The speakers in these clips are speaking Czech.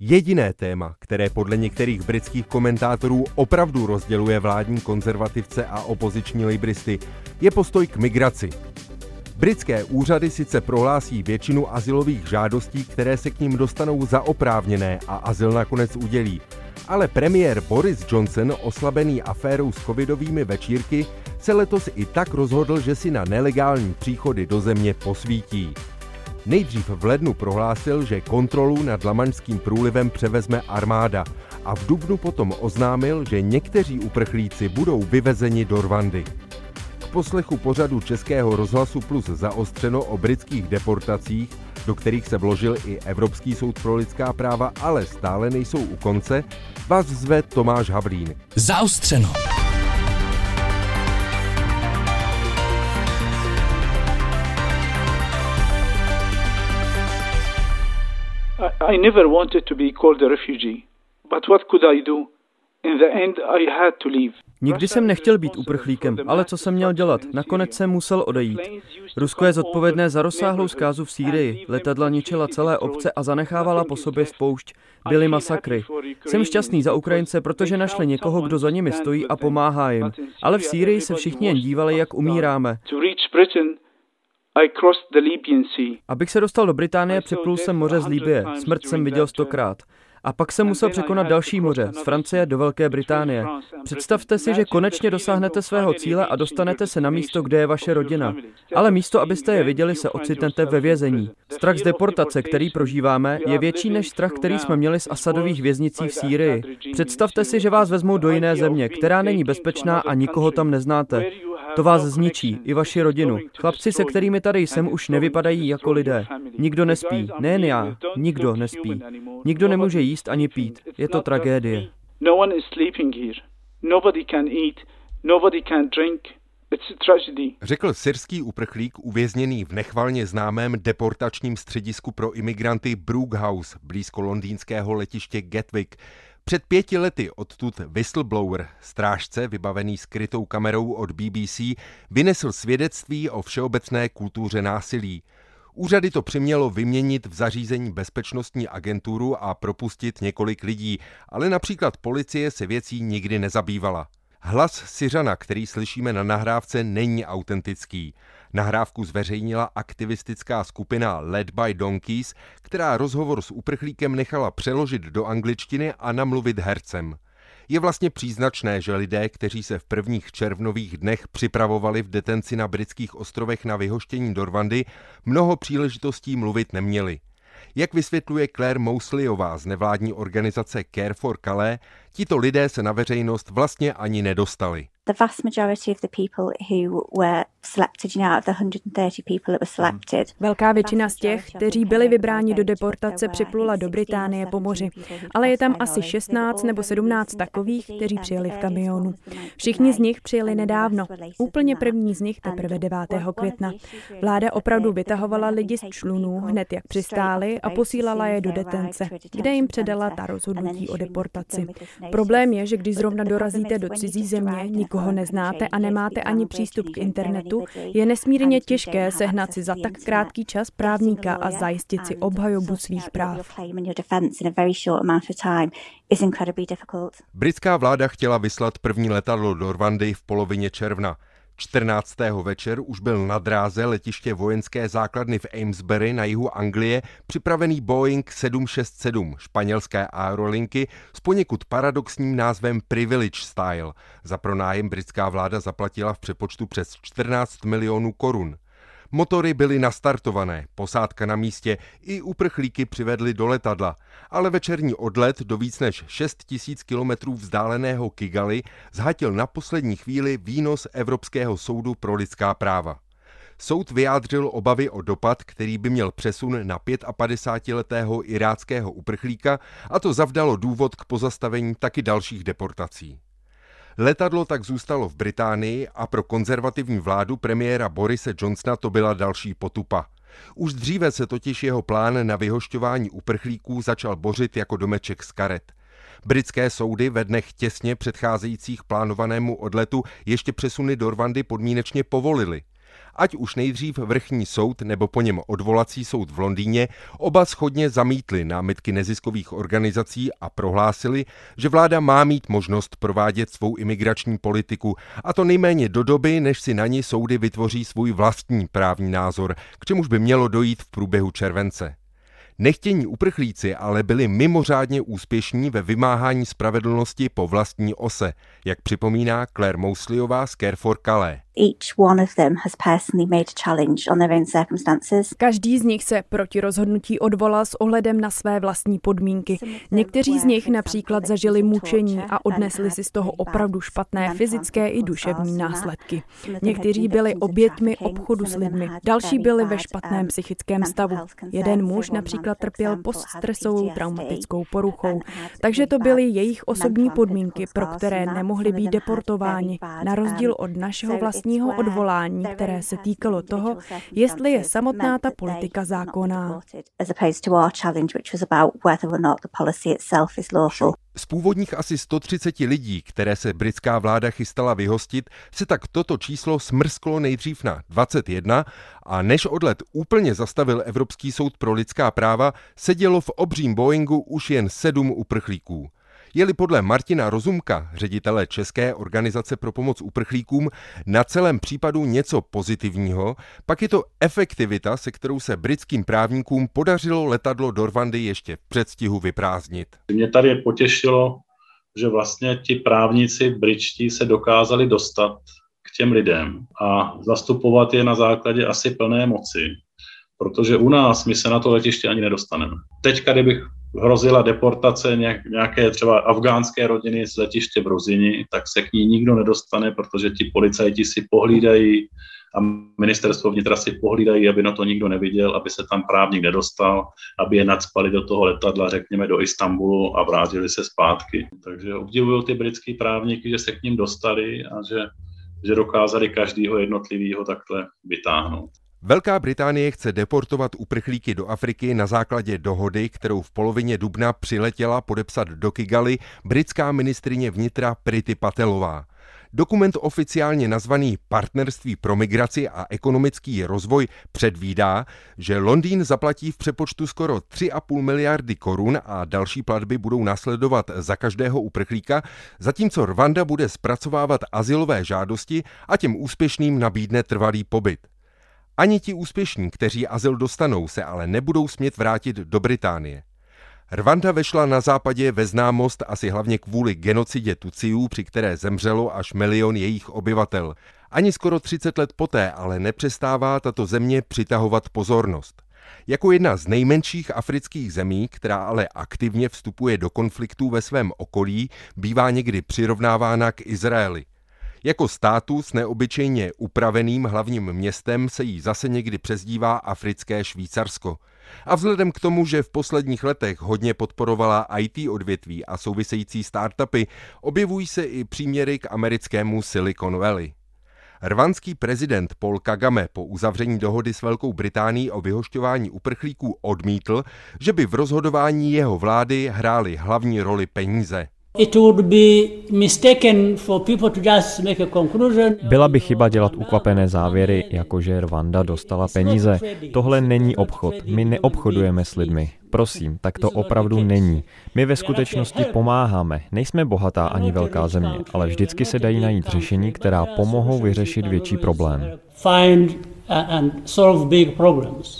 Jediné téma, které podle některých britských komentátorů opravdu rozděluje vládní konzervativce a opoziční libristy, je postoj k migraci. Britské úřady sice prohlásí většinu asilových žádostí, které se k ním dostanou za oprávněné a azyl nakonec udělí. Ale premiér Boris Johnson, oslabený aférou s covidovými večírky, se letos i tak rozhodl, že si na nelegální příchody do země posvítí. Nejdřív v lednu prohlásil, že kontrolu nad Lamaňským průlivem převezme armáda a v dubnu potom oznámil, že někteří uprchlíci budou vyvezeni do Rwandy. K poslechu pořadu Českého rozhlasu Plus zaostřeno o britských deportacích, do kterých se vložil i Evropský soud pro lidská práva, ale stále nejsou u konce, vás zve Tomáš Havlín. Zaostřeno. I never wanted to be called a refugee, but what could I do? In the end, I had to leave. Nikdy jsem nechtěl být uprchlíkem, ale co jsem měl dělat? Nakonec jsem musel odejít. Rusko je zodpovědné za rozsáhlou zkázu v Sýrii. Letadla ničila celé obce a zanechávala po sobě spoušť. Byly masakry. Jsem šťastný za Ukrajince, protože našli někoho, kdo za nimi stojí a pomáhá jim. Ale v Sýrii se všichni jen dívali, jak umíráme. Abych se dostal do Británie, přeplul jsem moře z Líbie. Smrt jsem viděl stokrát. A pak jsem musel překonat další moře, z Francie do Velké Británie. Představte si, že konečně dosáhnete svého cíle a dostanete se na místo, kde je vaše rodina. Ale místo, abyste je viděli, se ocitnete ve vězení. Strach z deportace, který prožíváme, je větší než strach, který jsme měli z Asadových věznicí v Sýrii. Představte si, že vás vezmou do jiné země, která není bezpečná a nikoho tam neznáte. To vás zničí, i vaši rodinu. Chlapci, se kterými tady jsem, už nevypadají jako lidé. Nikdo nespí, nejen já, nikdo nespí. Nikdo nemůže jíst ani pít. Je to tragédie. No Řekl syrský uprchlík uvězněný v nechvalně známém deportačním středisku pro imigranty Brookhouse blízko londýnského letiště Gatwick. Před pěti lety odtud whistleblower, strážce vybavený skrytou kamerou od BBC, vynesl svědectví o všeobecné kultuře násilí. Úřady to přimělo vyměnit v zařízení bezpečnostní agenturu a propustit několik lidí, ale například policie se věcí nikdy nezabývala. Hlas Syřana, který slyšíme na nahrávce, není autentický. Nahrávku zveřejnila aktivistická skupina Led by Donkeys, která rozhovor s uprchlíkem nechala přeložit do angličtiny a namluvit hercem. Je vlastně příznačné, že lidé, kteří se v prvních červnových dnech připravovali v detenci na britských ostrovech na vyhoštění do Rwandy, mnoho příležitostí mluvit neměli. Jak vysvětluje Claire Mousleyová z nevládní organizace Care for Calais, tito lidé se na veřejnost vlastně ani nedostali. The vast majority of the people who were selected, you know, out of the 130 people that were selected. Velká většina z těch, kteří byli vybráni do deportace, připlula do Británie po moři. Ale je tam asi 16 nebo 17 takových, kteří přijeli v kamionu. Všichni z nich přijeli nedávno. Úplně první z nich teprve 9. května. Vláda opravdu vytahovala lidi z člunů hned jak přistáli a posílala je do detence, kde jim předala ta rozhodnutí o deportaci. Problém je, že když zrovna dorazíte do cizí země, nikoho neznáte a nemáte ani přístup k internetu, je nesmírně těžké sehnat si za tak krátký čas právníka a zajistit si obhajobu svých práv. Britská vláda chtěla vyslat první letadlo do Rwandy v polovině června. 14. večer už byl na dráze letiště vojenské základny v Amesbury na jihu Anglie připravený Boeing 767 španělské aerolinky s poněkud paradoxním názvem Privilege Style. Za pronájem britská vláda zaplatila v přepočtu přes 14 milionů korun. Motory byly nastartované, posádka na místě i uprchlíky přivedli do letadla, ale večerní odlet do víc než 6 tisíc kilometrů vzdáleného Kigali zhatil na poslední chvíli výnos Evropského soudu pro lidská práva. Soud vyjádřil obavy o dopad, který by měl přesun na 55-letého iráckého uprchlíka a to zavdalo důvod k pozastavení taky dalších deportací. Letadlo tak zůstalo v Británii a pro konzervativní vládu premiéra Borise Johnsona to byla další potupa. Už dříve se totiž jeho plán na vyhošťování uprchlíků začal bořit jako domeček z karet. Britské soudy ve dnech těsně předcházejících plánovanému odletu ještě přesuny do Rwandy podmínečně povolili. Ať už nejdřív vrchní soud nebo po něm odvolací soud v Londýně, oba schodně zamítli námitky neziskových organizací a prohlásili, že vláda má mít možnost provádět svou imigrační politiku, a to nejméně do doby, než si na ní soudy vytvoří svůj vlastní právní názor, k čemuž by mělo dojít v průběhu července. Nechtění uprchlíci ale byli mimořádně úspěšní ve vymáhání spravedlnosti po vlastní ose, jak připomíná Claire Mousliová z Care for Calais. Každý z nich se proti rozhodnutí odvolal s ohledem na své vlastní podmínky. Někteří z nich například zažili mučení a odnesli si z toho opravdu špatné fyzické i duševní následky. Někteří byli oběťmi obchodu s lidmi, další byli ve špatném psychickém stavu. Jeden muž například trpěl poststresovou traumatickou poruchou. Takže to byly jejich osobní podmínky, pro které nemohli být deportováni, na rozdíl od našeho vlastního vlastního odvolání, které se týkalo toho, jestli je samotná ta politika zákonná. Z původních asi 130 lidí, které se britská vláda chystala vyhostit, se tak toto číslo smrsklo nejdřív na 21 a než odlet úplně zastavil Evropský soud pro lidská práva, sedělo v obřím Boeingu už jen sedm uprchlíků. Je-li podle Martina Rozumka, ředitele České organizace pro pomoc uprchlíkům, na celém případu něco pozitivního, pak je to efektivita, se kterou se britským právníkům podařilo letadlo do Rwandy ještě v předstihu vyprázdnit. Mě tady potěšilo, že vlastně ti právníci britští se dokázali dostat k těm lidem a zastupovat je na základě asi plné moci, protože u nás my se na to letiště ani nedostaneme. Teďka, kdybych hrozila deportace nějaké třeba afgánské rodiny z letiště v Rozini, tak se k ní nikdo nedostane, protože ti policajti si pohlídají a ministerstvo vnitra si pohlídají, aby na to nikdo neviděl, aby se tam právník nedostal, aby je nadspali do toho letadla, řekněme, do Istanbulu a vrátili se zpátky. Takže obdivují ty britský právníky, že se k ním dostali a že, že dokázali každého jednotlivého takhle vytáhnout. Velká Británie chce deportovat uprchlíky do Afriky na základě dohody, kterou v polovině dubna přiletěla podepsat do Kigali britská ministrině vnitra Priti Patelová. Dokument oficiálně nazvaný Partnerství pro migraci a ekonomický rozvoj předvídá, že Londýn zaplatí v přepočtu skoro 3,5 miliardy korun a další platby budou následovat za každého uprchlíka, zatímco Rwanda bude zpracovávat asilové žádosti a těm úspěšným nabídne trvalý pobyt. Ani ti úspěšní, kteří azyl dostanou, se ale nebudou smět vrátit do Británie. Rwanda vešla na západě ve známost asi hlavně kvůli genocidě Tuciů, při které zemřelo až milion jejich obyvatel. Ani skoro 30 let poté ale nepřestává tato země přitahovat pozornost. Jako jedna z nejmenších afrických zemí, která ale aktivně vstupuje do konfliktů ve svém okolí, bývá někdy přirovnávána k Izraeli – jako státu s neobyčejně upraveným hlavním městem se jí zase někdy přezdívá africké Švýcarsko. A vzhledem k tomu, že v posledních letech hodně podporovala IT odvětví a související startupy, objevují se i příměry k americkému Silicon Valley. Rvanský prezident Paul Kagame po uzavření dohody s Velkou Británií o vyhošťování uprchlíků odmítl, že by v rozhodování jeho vlády hrály hlavní roli peníze. Byla by chyba dělat ukvapené závěry, jako že Rwanda dostala peníze. Tohle není obchod. My neobchodujeme s lidmi. Prosím, tak to opravdu není. My ve skutečnosti pomáháme. Nejsme bohatá ani velká země, ale vždycky se dají najít řešení, která pomohou vyřešit větší problém.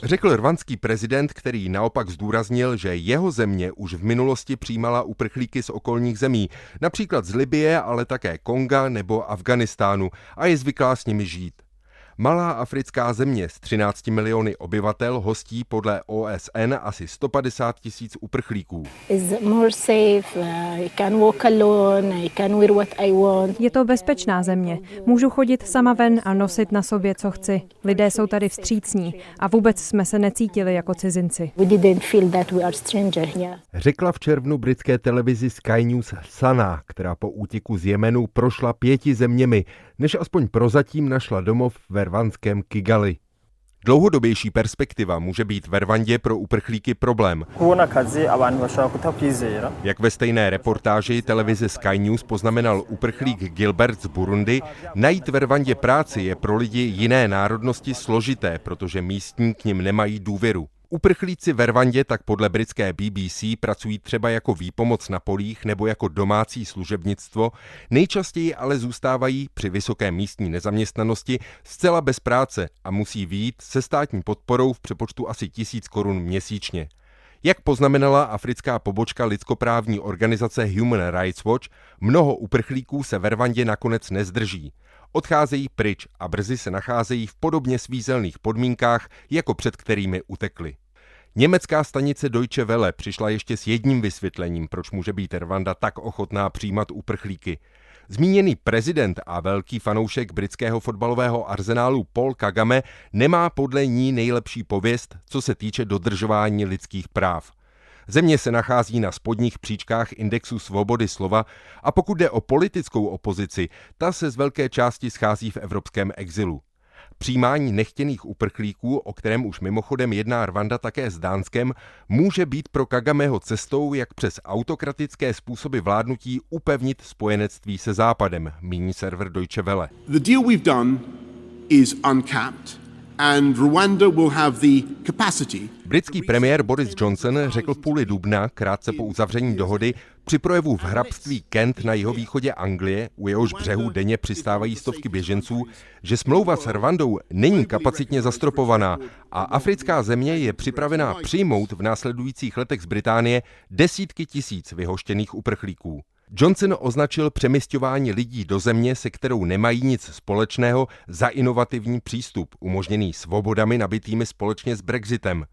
Řekl rvanský prezident, který naopak zdůraznil, že jeho země už v minulosti přijímala uprchlíky z okolních zemí, například z Libie, ale také Konga nebo Afganistánu a je zvyklá s nimi žít. Malá africká země s 13 miliony obyvatel hostí podle OSN asi 150 tisíc uprchlíků. Je to bezpečná země. Můžu chodit sama ven a nosit na sobě, co chci. Lidé jsou tady vstřícní a vůbec jsme se necítili jako cizinci. Řekla v červnu britské televizi Sky News Sana, která po útěku z Jemenu prošla pěti zeměmi, než aspoň prozatím našla domov ve rvanském Kigali. Dlouhodobější perspektiva může být v Rwandě pro uprchlíky problém. Jak ve stejné reportáži televize Sky News poznamenal uprchlík Gilbert z Burundi, najít ve Rwandě práci je pro lidi jiné národnosti složité, protože místní k nim nemají důvěru. Uprchlíci v Rwandě tak podle britské BBC pracují třeba jako výpomoc na polích nebo jako domácí služebnictvo, nejčastěji ale zůstávají při vysoké místní nezaměstnanosti zcela bez práce a musí výjít se státní podporou v přepočtu asi tisíc korun měsíčně. Jak poznamenala africká pobočka lidskoprávní organizace Human Rights Watch, mnoho uprchlíků se ve Rwandě nakonec nezdrží. Odcházejí pryč a brzy se nacházejí v podobně svízelných podmínkách, jako před kterými utekli. Německá stanice Deutsche Welle přišla ještě s jedním vysvětlením, proč může být Rwanda tak ochotná přijímat uprchlíky. Zmíněný prezident a velký fanoušek britského fotbalového arzenálu Paul Kagame nemá podle ní nejlepší pověst, co se týče dodržování lidských práv. Země se nachází na spodních příčkách indexu svobody slova a pokud jde o politickou opozici, ta se z velké části schází v evropském exilu. Přijímání nechtěných uprchlíků, o kterém už mimochodem jedná Rwanda také s Dánskem, může být pro Kagameho cestou, jak přes autokratické způsoby vládnutí upevnit spojenectví se Západem, míní server Deutsche Welle. The deal we've done is uncapped Britský premiér Boris Johnson řekl v půli dubna, krátce po uzavření dohody, při projevu v hrabství Kent na jihovýchodě Anglie, u jehož břehu denně přistávají stovky běženců, že smlouva s Rwandou není kapacitně zastropovaná a africká země je připravená přijmout v následujících letech z Británie desítky tisíc vyhoštěných uprchlíků. Johnson označil přemysťování lidí do země, se kterou nemají nic společného, za inovativní přístup, umožněný svobodami nabitými společně s Brexitem.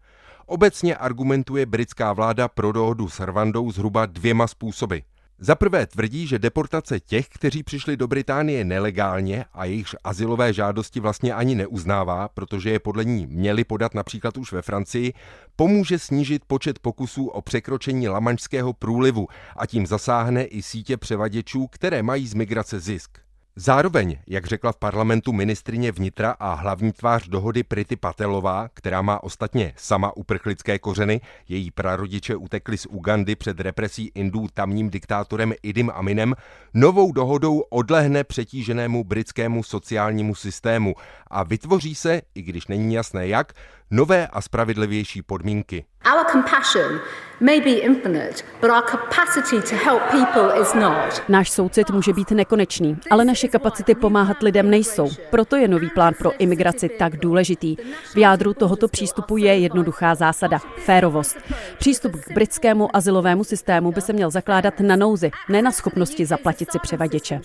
Obecně argumentuje britská vláda pro dohodu s Rwandou zhruba dvěma způsoby – za prvé tvrdí, že deportace těch, kteří přišli do Británie nelegálně a jejichž asilové žádosti vlastně ani neuznává, protože je podle ní měli podat například už ve Francii, pomůže snížit počet pokusů o překročení lamaňského průlivu a tím zasáhne i sítě převaděčů, které mají z migrace zisk. Zároveň, jak řekla v parlamentu ministrině vnitra a hlavní tvář dohody Prity Patelová, která má ostatně sama uprchlické kořeny, její prarodiče utekli z Ugandy před represí Indů tamním diktátorem Idim Aminem, novou dohodou odlehne přetíženému britskému sociálnímu systému a vytvoří se, i když není jasné jak, nové a spravedlivější podmínky. Our compassion may be infinite, but our capacity to help people is not. Náš soucit může být nekonečný, ale naše kapacity pomáhat lidem nejsou. Proto je nový plán pro imigraci tak důležitý. V jádru tohoto přístupu je jednoduchá zásada férovost. Přístup k britskému asilovému systému by se měl zakládat na nouzi, ne na schopnosti zaplatit si převaděče.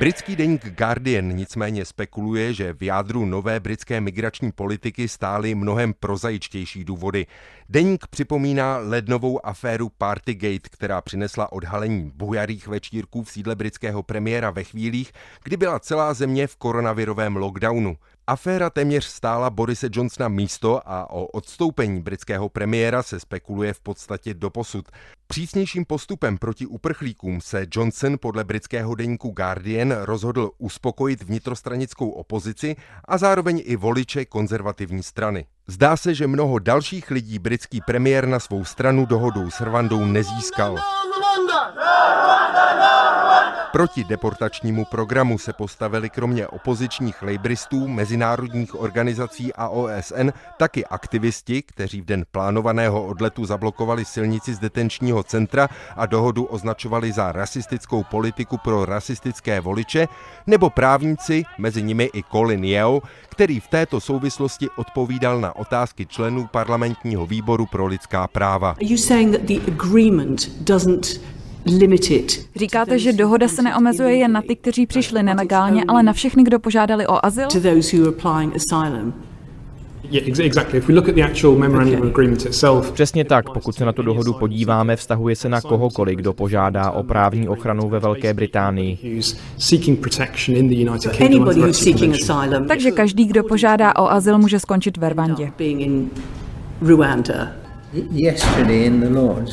Britský deník Guardian nicméně spekuluje, že v jádru nové britské migrační politiky stály mnohem prozaičtější důvody. Deník připomíná lednovou aféru Partygate, která přinesla odhalení bujarých večírků v sídle britského premiéra ve chvílích, kdy byla celá země v koronavirovém lockdownu. Aféra téměř stála Borise Johnsona místo a o odstoupení britského premiéra se spekuluje v podstatě doposud. Přísnějším postupem proti uprchlíkům se Johnson podle britského deníku Guardian rozhodl uspokojit vnitrostranickou opozici a zároveň i voliče konzervativní strany. Zdá se, že mnoho dalších lidí britský premiér na svou stranu dohodou s Rwandou nezískal. Proti deportačnímu programu se postavili kromě opozičních lejbristů, mezinárodních organizací a OSN taky aktivisti, kteří v den plánovaného odletu zablokovali silnici z detenčního centra a dohodu označovali za rasistickou politiku pro rasistické voliče, nebo právníci, mezi nimi i Colin Yeo, který v této souvislosti odpovídal na otázky členů parlamentního výboru pro lidská práva. Říkáte, že dohoda se neomezuje jen na ty, kteří přišli nelegálně, ale na všechny, kdo požádali o azyl? Přesně tak, pokud se na tu dohodu podíváme, vztahuje se na kohokoliv, kdo požádá o právní ochranu ve Velké Británii. Takže každý, kdo požádá o azyl, může skončit ve Rwandě.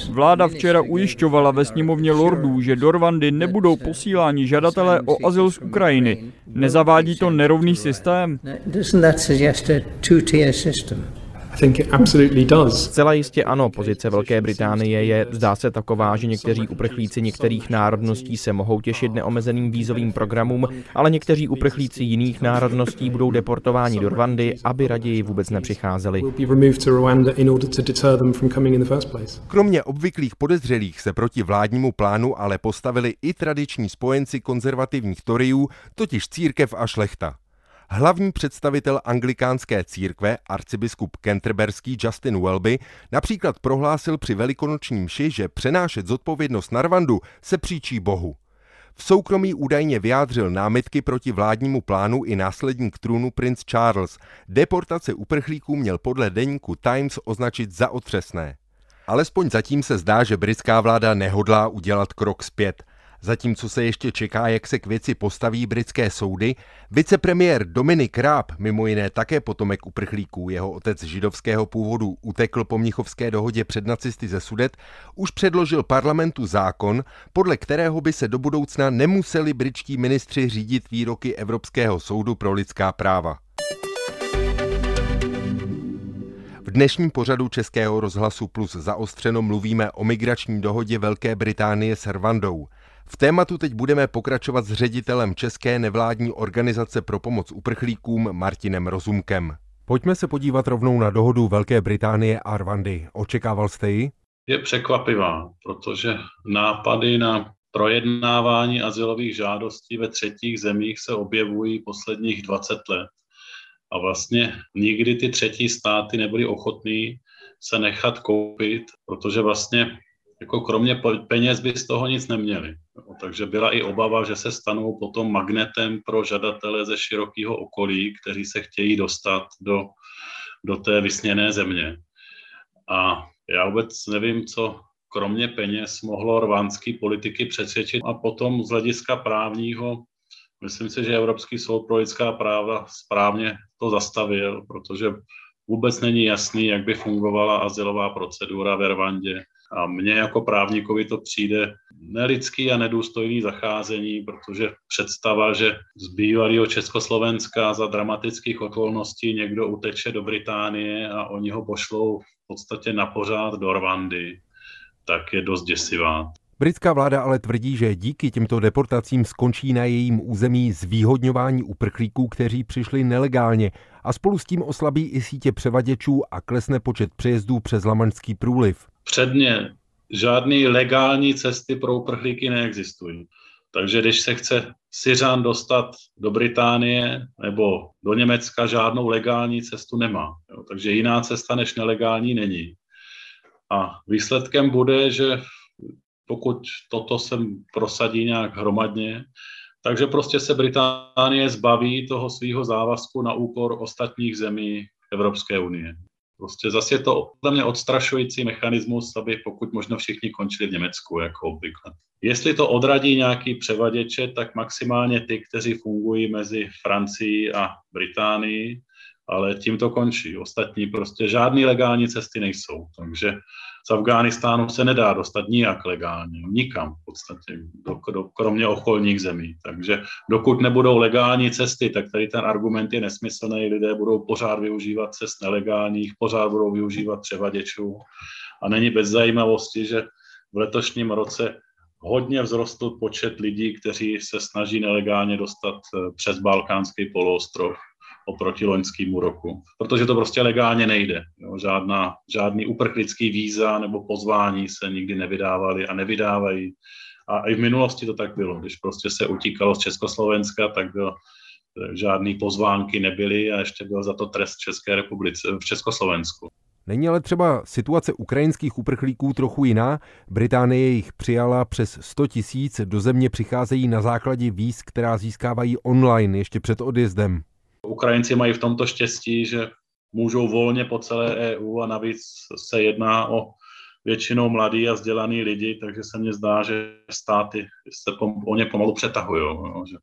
Vláda včera ujišťovala ve sněmovně lordů, že do Rwandy nebudou posíláni žadatelé o azyl z Ukrajiny. Nezavádí to nerovný systém? Zcela jistě ano, pozice Velké Británie je, zdá se, taková, že někteří uprchlíci některých národností se mohou těšit neomezeným vízovým programům, ale někteří uprchlíci jiných národností budou deportováni do Rwandy, aby raději vůbec nepřicházeli. Kromě obvyklých podezřelých se proti vládnímu plánu ale postavili i tradiční spojenci konzervativních Toryů, totiž církev a šlechta. Hlavní představitel anglikánské církve, arcibiskup Canterberský Justin Welby, například prohlásil při velikonočním mši, že přenášet zodpovědnost na Rwandu se příčí Bohu. V soukromí údajně vyjádřil námitky proti vládnímu plánu i následník trůnu princ Charles. Deportace uprchlíků měl podle deníku Times označit za otřesné. Alespoň zatím se zdá, že britská vláda nehodlá udělat krok zpět – Zatímco se ještě čeká, jak se k věci postaví britské soudy, vicepremiér Dominik Ráb, mimo jiné také potomek uprchlíků, jeho otec židovského původu utekl po Mnichovské dohodě před nacisty ze Sudet, už předložil parlamentu zákon, podle kterého by se do budoucna nemuseli britští ministři řídit výroky Evropského soudu pro lidská práva. V dnešním pořadu Českého rozhlasu Plus zaostřeno mluvíme o migrační dohodě Velké Británie s Rwandou. V tématu teď budeme pokračovat s ředitelem České nevládní organizace pro pomoc uprchlíkům Martinem Rozumkem. Pojďme se podívat rovnou na dohodu Velké Británie a Rwandy. Očekával jste ji? Je překvapivá, protože nápady na projednávání azylových žádostí ve třetích zemích se objevují posledních 20 let. A vlastně nikdy ty třetí státy nebyly ochotní se nechat koupit, protože vlastně jako kromě peněz by z toho nic neměli. Takže byla i obava, že se stanou potom magnetem pro žadatele ze širokého okolí, kteří se chtějí dostat do, do té vysněné země. A já vůbec nevím, co kromě peněz mohlo rvánský politiky přesvědčit. A potom z hlediska právního, myslím si, že Evropský soud pro lidská práva správně to zastavil, protože vůbec není jasný, jak by fungovala asilová procedura ve Rwandě a mně jako právníkovi to přijde nelidský a nedůstojný zacházení, protože představa, že z bývalého Československa za dramatických okolností někdo uteče do Británie a oni ho pošlou v podstatě na pořád do Rwandy, tak je dost děsivá. Britská vláda ale tvrdí, že díky těmto deportacím skončí na jejím území zvýhodňování uprchlíků, kteří přišli nelegálně a spolu s tím oslabí i sítě převaděčů a klesne počet přejezdů přes Lamanský průliv předně žádné legální cesty pro uprchlíky neexistují. Takže když se chce Syřan dostat do Británie nebo do Německa, žádnou legální cestu nemá. Jo. Takže jiná cesta než nelegální není. A výsledkem bude, že pokud toto se prosadí nějak hromadně, takže prostě se Británie zbaví toho svého závazku na úkor ostatních zemí Evropské unie. Prostě zase je to podle mě odstrašující mechanismus, aby pokud možno všichni končili v Německu, jako obvykle. Jestli to odradí nějaký převaděče, tak maximálně ty, kteří fungují mezi Francií a Británií, ale tím to končí. Ostatní prostě žádné legální cesty nejsou. Takže z Afghánistánu se nedá dostat nijak legálně, nikam v podstatě, do, do, kromě okolních zemí. Takže dokud nebudou legální cesty, tak tady ten argument je nesmyslný. Lidé budou pořád využívat cest nelegálních, pořád budou využívat převaděčů. A není bez zajímavosti, že v letošním roce hodně vzrostl počet lidí, kteří se snaží nelegálně dostat eh, přes Balkánský poloostrov oproti loňskému roku, protože to prostě legálně nejde. Jo, žádná, žádný uprchlický víza nebo pozvání se nikdy nevydávaly a nevydávají. A i v minulosti to tak bylo. Když prostě se utíkalo z Československa, tak bylo, žádný pozvánky nebyly a ještě byl za to trest v České republice, v Československu. Není ale třeba situace ukrajinských uprchlíků trochu jiná? Británie jich přijala přes 100 tisíc, do země přicházejí na základě víz, která získávají online ještě před odjezdem. Ukrajinci mají v tomto štěstí, že můžou volně po celé EU a navíc se jedná o většinou mladí a vzdělaný lidi, takže se mně zdá, že státy se o ně pomalu přetahují. No, že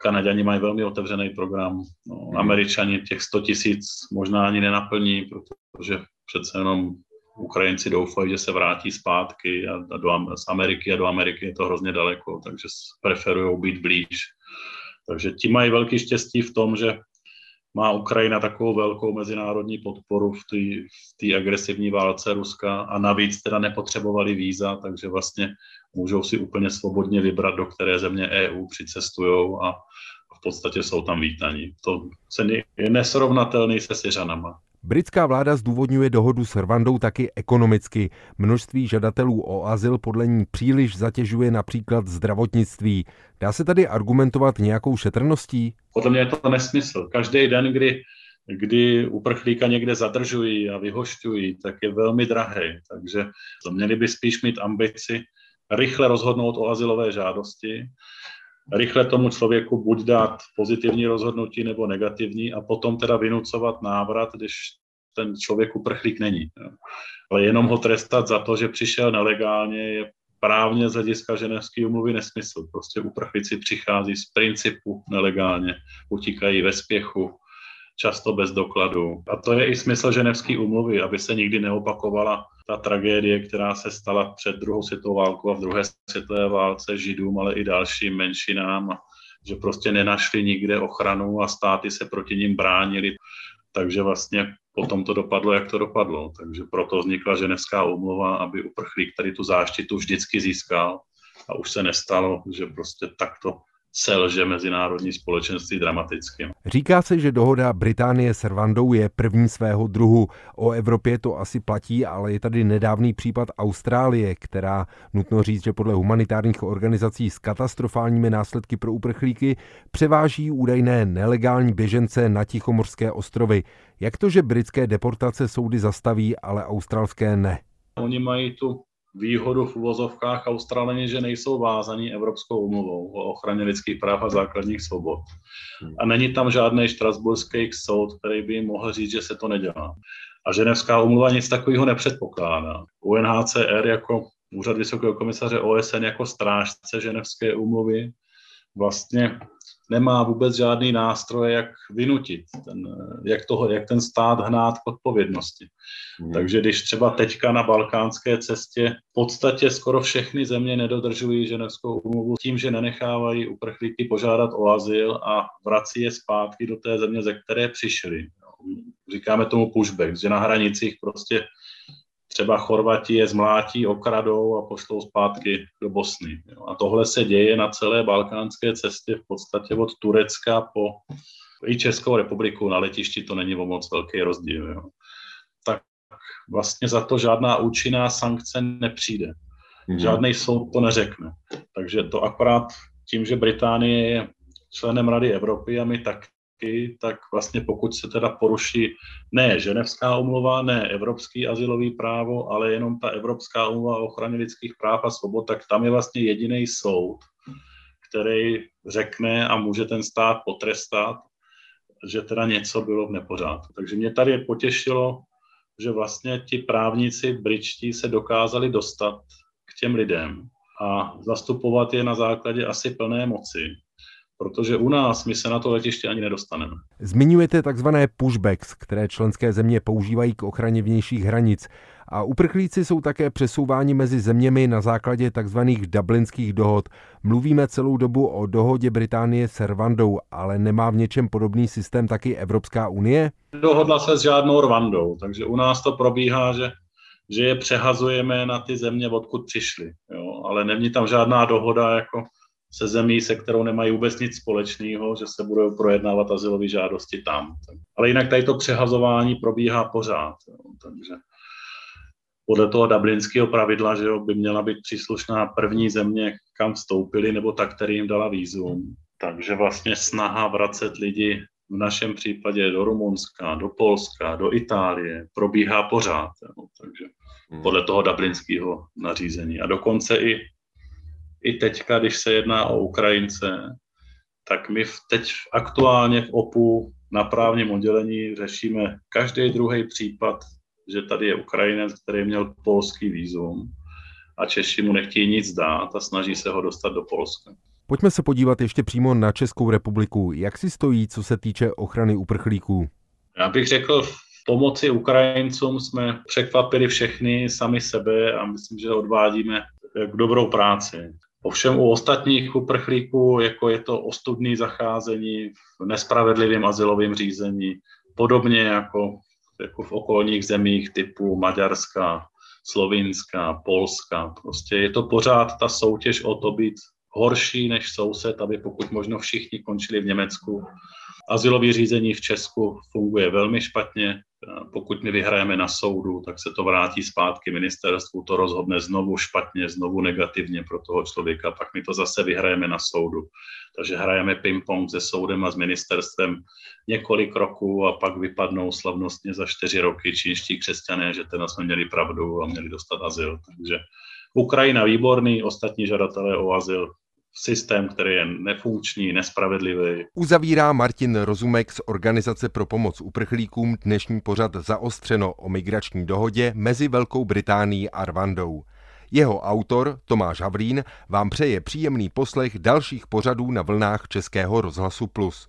Kanaděni mají velmi otevřený program, no, Američani těch 100 tisíc možná ani nenaplní, protože přece jenom Ukrajinci doufají, že se vrátí zpátky a, a do, z Ameriky a do Ameriky je to hrozně daleko, takže preferují být blíž. Takže ti mají velký štěstí v tom, že má Ukrajina takovou velkou mezinárodní podporu v té agresivní válce Ruska a navíc teda nepotřebovali víza, takže vlastně můžou si úplně svobodně vybrat, do které země EU přicestují a v podstatě jsou tam vítaní. To je nesrovnatelný se Syřanama. Britská vláda zdůvodňuje dohodu s Rwandou taky ekonomicky. Množství žadatelů o azyl podle ní příliš zatěžuje například zdravotnictví. Dá se tady argumentovat nějakou šetrností? Podle mě je to nesmysl. Každý den, kdy, kdy uprchlíka někde zadržují a vyhošťují, tak je velmi drahý. Takže to měli by spíš mít ambici rychle rozhodnout o azylové žádosti, rychle tomu člověku buď dát pozitivní rozhodnutí nebo negativní a potom teda vynucovat návrat, když ten člověk uprchlík není. Ale jenom ho trestat za to, že přišel nelegálně, je právně z hlediska ženevské umluvy nesmysl. Prostě uprchlíci přichází z principu nelegálně, utíkají ve spěchu, často bez dokladu. A to je i smysl ženevské umluvy, aby se nikdy neopakovala ta tragédie, která se stala před druhou světovou válkou a v druhé světové válce židům, ale i dalším menšinám, že prostě nenašli nikde ochranu a státy se proti ním bránili. Takže vlastně potom to dopadlo, jak to dopadlo. Takže proto vznikla ženevská umluva, aby uprchlík tady tu záštitu vždycky získal a už se nestalo, že prostě takto selže mezinárodní společenství dramaticky. Říká se, že dohoda Británie s Rwandou je první svého druhu. O Evropě to asi platí, ale je tady nedávný případ Austrálie, která, nutno říct, že podle humanitárních organizací s katastrofálními následky pro uprchlíky převáží údajné nelegální běžence na Tichomorské ostrovy. Jak to, že britské deportace soudy zastaví, ale australské ne? Oni mají tu výhodu v uvozovkách Australani, že nejsou vázaní Evropskou umluvou o ochraně lidských práv a základních svobod. A není tam žádný štrasburský soud, který by jim mohl říct, že se to nedělá. A Ženevská umluva nic takového nepředpokládá. UNHCR jako Úřad Vysokého komisaře OSN jako strážce Ženevské umluvy vlastně nemá vůbec žádný nástroj, jak vynutit, ten, jak, toho, jak ten stát hnát k odpovědnosti. Hmm. Takže když třeba teďka na balkánské cestě v podstatě skoro všechny země nedodržují ženevskou úmluvu tím, že nenechávají uprchlíky požádat o azyl a vrací je zpátky do té země, ze které přišli. Říkáme tomu pushback, že na hranicích prostě třeba Chorvati je zmlátí, okradou a pošlou zpátky do Bosny. A tohle se děje na celé balkánské cestě v podstatě od Turecka po i Českou republiku na letišti to není o moc velký rozdíl. Jo. Tak vlastně za to žádná účinná sankce nepřijde. Mm-hmm. Žádný soud to neřekne. Takže to akorát tím, že Británie je členem Rady Evropy a my tak taky, tak vlastně pokud se teda poruší ne ženevská umluva, ne evropský asilový právo, ale jenom ta evropská umluva o ochraně lidských práv a svobod, tak tam je vlastně jediný soud, který řekne a může ten stát potrestat, že teda něco bylo v nepořádku. Takže mě tady potěšilo, že vlastně ti právníci britští se dokázali dostat k těm lidem a zastupovat je na základě asi plné moci protože u nás my se na to letiště ani nedostaneme. Zmiňujete takzvané pushbacks, které členské země používají k ochraně vnějších hranic. A uprchlíci jsou také přesouváni mezi zeměmi na základě takzvaných dublinských dohod. Mluvíme celou dobu o dohodě Británie s Rwandou, ale nemá v něčem podobný systém taky Evropská unie? Dohodla se s žádnou Rwandou, takže u nás to probíhá, že že je přehazujeme na ty země, odkud přišli. Jo? Ale není tam žádná dohoda jako se zemí, se kterou nemají vůbec nic společného, že se budou projednávat asilové žádosti tam. Ale jinak tady to přehazování probíhá pořád. Jo. Takže podle toho dublinského pravidla, že jo, by měla být příslušná první země, kam vstoupili, nebo ta, který jim dala výzum. Takže vlastně snaha vracet lidi v našem případě do Rumunska, do Polska, do Itálie probíhá pořád. Jo. Takže hmm. podle toho dublinského nařízení. A dokonce i i teďka, když se jedná o Ukrajince, tak my teď aktuálně v OPU na právním oddělení řešíme každý druhý případ, že tady je Ukrajinec, který měl polský výzum a Češi mu nechtějí nic dát a snaží se ho dostat do Polska. Pojďme se podívat ještě přímo na Českou republiku. Jak si stojí, co se týče ochrany uprchlíků? Já bych řekl, pomoci Ukrajincům jsme překvapili všechny sami sebe a myslím, že odvádíme jak dobrou práci. Ovšem u ostatních uprchlíků, jako je to ostudný zacházení v nespravedlivém asilovém řízení, podobně jako, jako v okolních zemích typu Maďarska, Slovinska, Polska. Prostě je to pořád ta soutěž o to být horší než soused, aby pokud možno všichni končili v Německu. Azylové řízení v Česku funguje velmi špatně. Pokud my vyhrajeme na soudu, tak se to vrátí zpátky ministerstvu, to rozhodne znovu špatně, znovu negativně pro toho člověka, pak my to zase vyhrajeme na soudu. Takže hrajeme ping-pong se soudem a s ministerstvem několik roků a pak vypadnou slavnostně za čtyři roky čínští křesťané, že teda jsme měli pravdu a měli dostat azyl. Takže Ukrajina výborný, ostatní žadatelé o azyl systém, který je nefunkční, nespravedlivý. Uzavírá Martin Rozumek z Organizace pro pomoc uprchlíkům dnešní pořad zaostřeno o migrační dohodě mezi Velkou Británií a Rwandou. Jeho autor, Tomáš Havlín, vám přeje příjemný poslech dalších pořadů na vlnách Českého rozhlasu Plus.